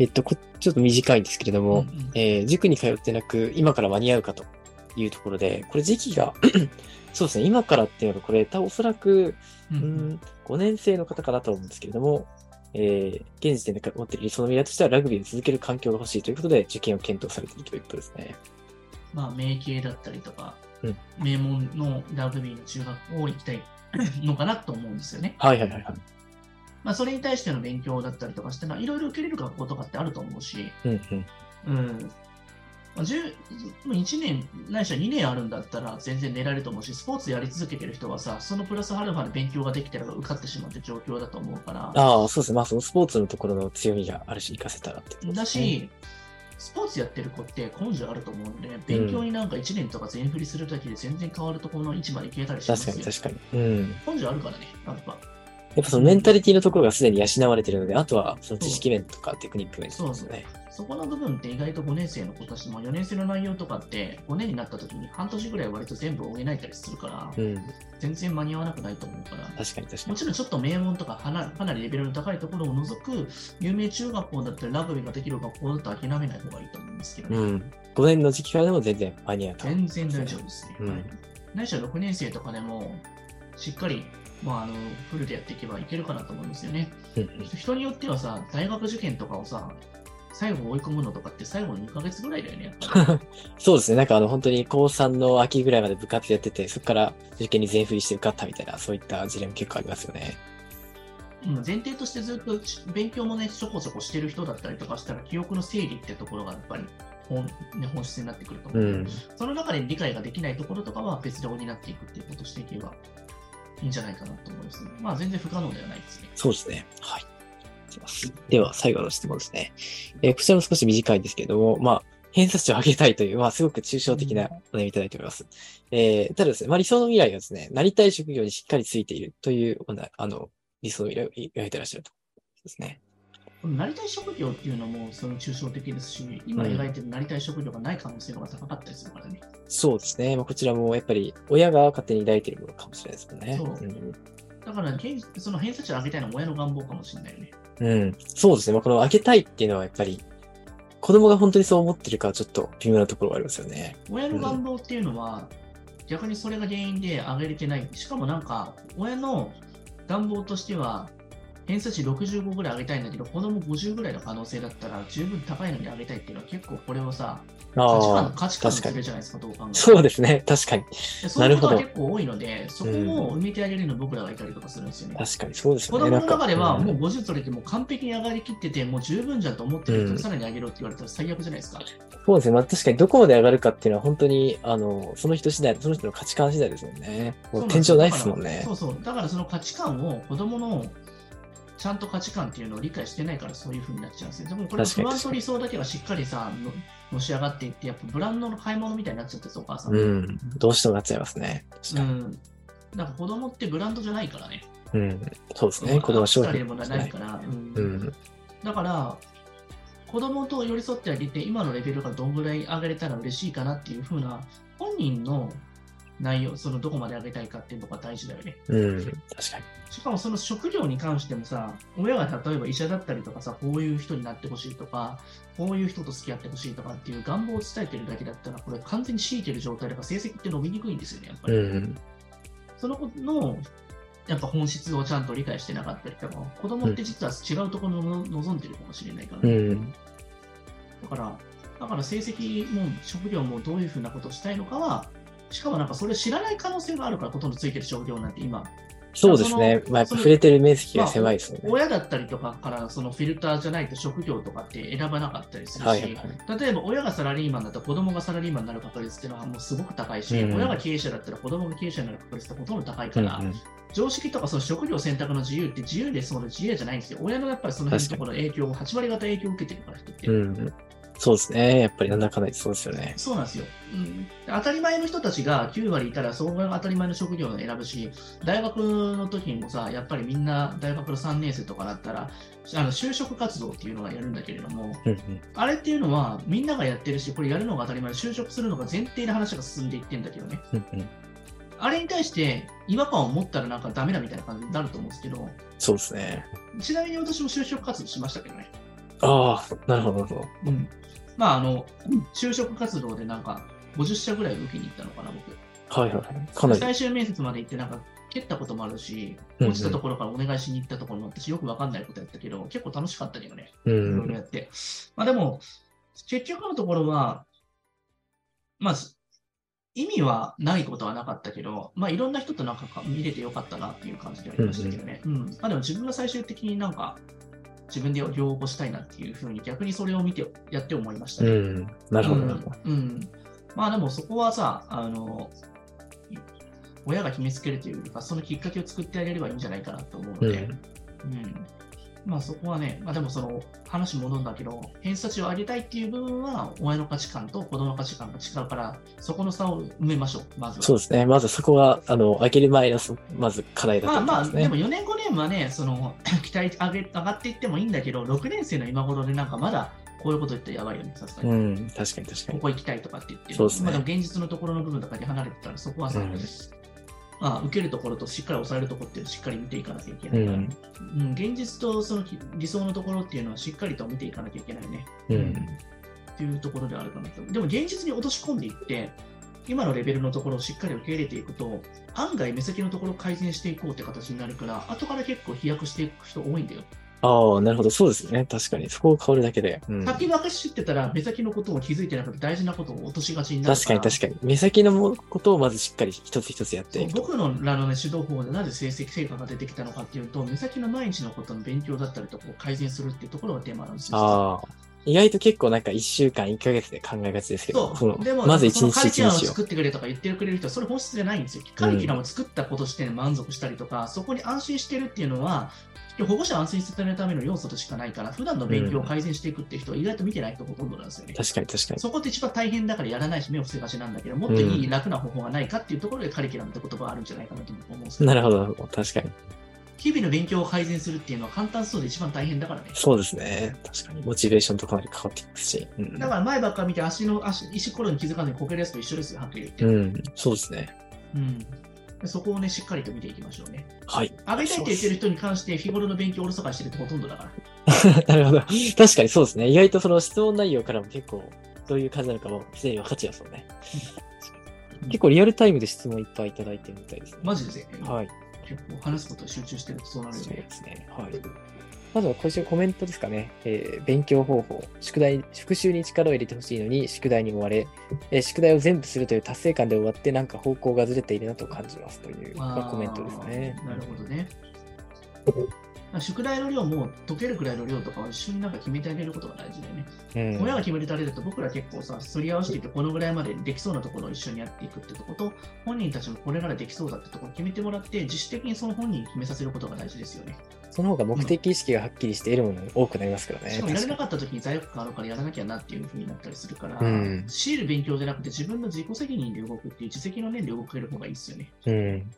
えっと、こちょっと短いんですけれども、うんうんえー塾に通ってなく、今から間に合うかというところで、これ時期が、そうですね、今からっていうのが、これ、たおそらく、ううんん、5年生の方かなと思うんですけれども、えー現時点で持っている理想の未来としては、ラグビーを続ける環境が欲しいということで、受験を検討されているということですね。まあ、名系だったりとか、うん名門のラグビーの中学校を行きたいのかなと思うんですよね。はいはいはいはい。まあ、それに対しての勉強だったりとかしてのは、いろいろ受けれる学校とかってあると思うし、うんうん。うん。まあ、10 1年、ないしは2年あるんだったら全然寝られると思うし、スポーツやり続けてる人はさ、そのプラスアルファで勉強ができてれば受かってしまうって状況だと思うから、ああ、そうですね。まあ、そのスポーツのところの強みがあるし、活かせたらってね。だし、スポーツやってる子って根性あると思うので、勉強になんか1年とか全振りするだけで全然変わるところの位置まで行けたりしますよ。確かに確かに。うん。根性あるからね、やっぱ。やっぱそのメンタリティのところがすでに養われているので、あとはその知識面とかテクニック面ですね。そこの部分って意外と5年生の子たちも4年生の内容とかって5年になった時に半年ぐらい割と全部補えたりするから、うん。全然間に合わなくないと思うから。確かに確かに。もちろんちょっと名門とかかなかなりレベルの高いところを除く有名中学校だったりラグビーができる学校だったら諦めない方がいいと思うんですけどね、うん。5年の時期からでも全然間に合うと。全然大丈夫ですね。うんはいないしは6年生とかでもしっかり、まあ、あのフルでやっていけばいけるかなと思いますよね。うんうん人によってはさ、大学受験とかをさ、最後追い込むのとかって最後の2ヶ月ぐらいだよね。そうですね。なんかあの本当に高3の秋ぐらいまで部活やってて、そこから受験に全振りして受かったみたいな、そういった事例も結構ありますよね。うん前提としてずっと勉強もね、ちょこちょこしてる人だったりとかしたら、記憶の整理ってところがやっぱり本,、ね、本質になってくると思う。うん。その中で理解ができないところとかは別で補っていくっていうことをしていけばいいんじゃないかなと思いますね。まあ全然不可能ではないですね。そうですね。はい。いきますでは、最後の質問ですね。えーこちらも少し短いんですけれども、まあ、偏差値を上げたいという、まあ、すごく抽象的なお悩みいただいております。えーただですね、まあ、理想の未来がですね、なりたい職業にしっかりついているという、あの、理想の未来を描いてらっしゃると。ですね。このなりたい職業っていうのもその抽象的ですし、今描いてるなりたい職業がない可能性の方が高かったりするからね。そうですね。まあ、こちらもやっぱり親が勝手に抱いているものかもしれないですもんね。そうんだから現その偏差値を上げたいのは親の願望かもしれないよね。うん。そうですね。まあ、この上げたいっていうのはやっぱり、子供が本当にそう思ってるかはちょっと微妙なところがありますよね。親の願望っていうのは、逆にそれが原因で上げれてない。しかもなんか、親の願望としては、偏差値65ぐらい上げたいんだけど、子供50ぐらいの可能性だったら、十分高いのに上げたいっていうのは結構これはさ、価値あ観価値観のズレじゃないですか、どう考えそうですね。確かに。でそういうことがなる結構多いので、そこを埋めてあげるの僕らがいたりとかするんですよね。確かにそうですね。供の中ではもう50取れてもう完璧に上がりきってて、もう十分じゃんと思ってる人うんにさらに上げろって言われたら最悪じゃないですか。そうですね。まあ確かにどこまで上がるかっていうのは本当に、あの、その人次第、その人の価値観次第ですもんね。もう天井ないですもんね。そうそう。だからその価値観を子供のちゃんと価値観っていうのを理解してないからそういう風になっちゃうんですよ。でもこれ不安と理想だけがしっかりさ、ののし上がっていって、やっぱブランドの買い物みたいになっちゃってさ、お母さん。うん。どうしてもなっちゃいますね。うん。なんか子供ってブランドじゃないからね。うん。そうですね。子供は商品でもないから。うんうん。だから、子供と寄り添ってあげて、今のレベルがどんぐらい上げれたら嬉しいかなっていう風な、本人の内容、そのどこまで上げたいかっていうのが大事だよね。うん。確かに。しかもその職業に関してもさ、親が例えば医者だったりとかさ、こういう人になってほしいとか、こういう人と付き合ってほしいとかっていう願望を伝えてるだけだったら、これ完全に強いてる状態だから成績って伸びにくいんですよね、やっぱり。うん。そのことの、やっぱ本質をちゃんと理解してなかったりとか、子供って実は違うところを望んでるかもしれないから、ねうん。だから、だから成績も職業もどういうふうなことをしたいのかは、しかもなんかそれを知らない可能性があるから、ほとんどついてる職業なんて今、そうですね。まあやっぱ触れてる面積が狭いですよね。親だったりとかからそのフィルターじゃないと職業とかって選ばなかったりするし、はいはいはい。例えば親がサラリーマンだったら子供がサラリーマンになる確率っていうのはもうすごく高いし、うん親が経営者だったら子供が経営者になる確率ってほとんど高いから、うんうん常識とかその職業選択の自由って自由でその自由じゃないんですよ。親のやっぱりその辺のところの影響を8割方影響を受けてるから人って。うん。そうですね。やっぱりなんだかんだそうですよね。そうなんですよ、うん。当たり前の人たちが9割いたら、そこが当たり前の職業を選ぶし、大学の時にもさ、やっぱりみんな大学の3年生とかだったら、あの就職活動っていうのがやるんだけれども、うんうん。あれっていうのはみんながやってるし、これやるのが当たり前で、就職するのが前提で話が進んでいってんだけどね。うんうん。あれに対して違和感を持ったらなんかダメだみたいな感じになると思うんですけど、そうですね。ちなみに私も就職活動しましたけどね。ああ、なるほど、なるほど。うん。まあ、あの、就職活動でなんか、50社ぐらい受けに行ったのかな、僕。はいはいはい。かなり。最終面接まで行って、なんか、蹴ったこともあるし、うんうん落ちたところからお願いしに行ったところもあったし、よくわかんないことやったけど、結構楽しかったけどね。ういろいろん。やって。まあでも、結局のところは、まあ、意味はないことはなかったけど、まあいろんな人となんか見れてよかったなっていう感じでありましたけどね。うん、まあでも自分が最終的になんか、自分で両方したいなっていうふうに逆にそれを見てやって思いましたね。うん。なるほど。うん。うんまあでもそこはさ、あの、親が決めつけるというか、そのきっかけを作ってあげればいいんじゃないかなと思うので、うん。うん。まあそこはね、まあでもその話戻るんだけど、偏差値を上げたいっていう部分は、親の価値観と子供の価値観が違うから、そこの差を埋めましょう、まずは。そうですね。まずそこが、あの、開ける前のそ、まず課題だとまあまあ、思いますね。でも4年、5年はね、その 期待上げ上がっていってもいいんだけど、6年生の今頃でなんかまだこういうこと言ってやばいよね、さすがに。うん。確かに確かに。ここ行きたいとかって言ってる。そうですねまあでも現実のところの部分とかで離れてたら、そこはさ、うんまあ、受けるところとしっかり抑えるところっていうのをしっかり見ていかなきゃいけうないから、ん。うん現実とその理想のところっていうのはしっかりと見ていかなきゃいけないね。うん。っていうところであるかなと。でも現実に落とし込んでいって、今のレベルのところをしっかり受け入れていくと、案外目先のところを改善していこうって形になるから、後から結構飛躍していく人多いんだよ。ああ、なるほど。そうですね。確かに。そこを変わるだけで。うん。先ばかし知ってたら、目先のことを気づいてなくて大事なことを落としがちになる確かに確かに。目先のもことをまずしっかり一つ一つやっていくと。僕のらの、ね、指導法でなぜ成績成果が出てきたのかっていうと、目先の毎日のことの勉強だったりとかを改善するっていうところがテーマなんですよ。ああ。意外と結構なんか1週間、1ヶ月で考えがちですけど、そう。のでも、まず1その日1カリキュラムを日を。作ってくれとか言ってくれる人は、それ本質じゃないんですよ。カリキュラムを作ったことして満足したりとか、そこに安心してるっていうのは、保護者を安心させるための要素としかないから、普段の勉強を改善していくっていう人は意外と見てない人ほとんどなんですよね。確かに確かに。そこって一番大変だからやらないし、目を伏せがちなんだけど、もっといい楽な方法がないかっていうところでカリキュラムって言葉があるんじゃないかなと思うんですよなるほど、なるほど。確かに。日々の勉強を改善するっていうのは簡単そうで一番大変だからね。そうですね。確かに。モチベーションとかなり変わってきますし。うん。だから前ばっか見て足の足石ころに気づかずにこけるやつと一緒ですよ、はっきり言って。うん。そうですね。うんでそこをね、しっかりと見ていきましょうね。はい。上げたいって言ってる人に関して日頃の勉強をおろそかにしてるってほとんどだから。なるほど。確かにそうですね。意外とその質問内容からも結構、どういう感じなのかもすでに分かっちゃいますもんね。結構リアルタイムで質問いっぱいいただいてるみたいですね。マジで、はい。結構話すことに集中してるとそうなるよそうね。ですね。はい。まずは今週コメントですかね。えー勉強方法。宿題、復習に力を入れてほしいのに宿題に追われ、えー宿題を全部するという達成感で終わってなんか方向がずれているなと感じますという、まあコメントですね。なるほどね。宿題の量も解けるくらいの量とかは一緒になんか決めてあげることが大事だよね。うん。親が決めてあげると僕ら結構さ、すり合わせていってこのぐらいまでできそうなところを一緒にやっていくってとこと、本人たちもこれならできそうだってところを決めてもらって、自主的にその本人に決めさせることが大事ですよね。その方が目的意識がはっきりして得るものが多くなりますからね。しかもやれな確かかった時に罪悪感あるからやらなきゃなっていう風になったりするから、うん強いる勉強じゃなくて自分の自己責任で動くっていう自責の念で動ける方がいいですよね。にうん。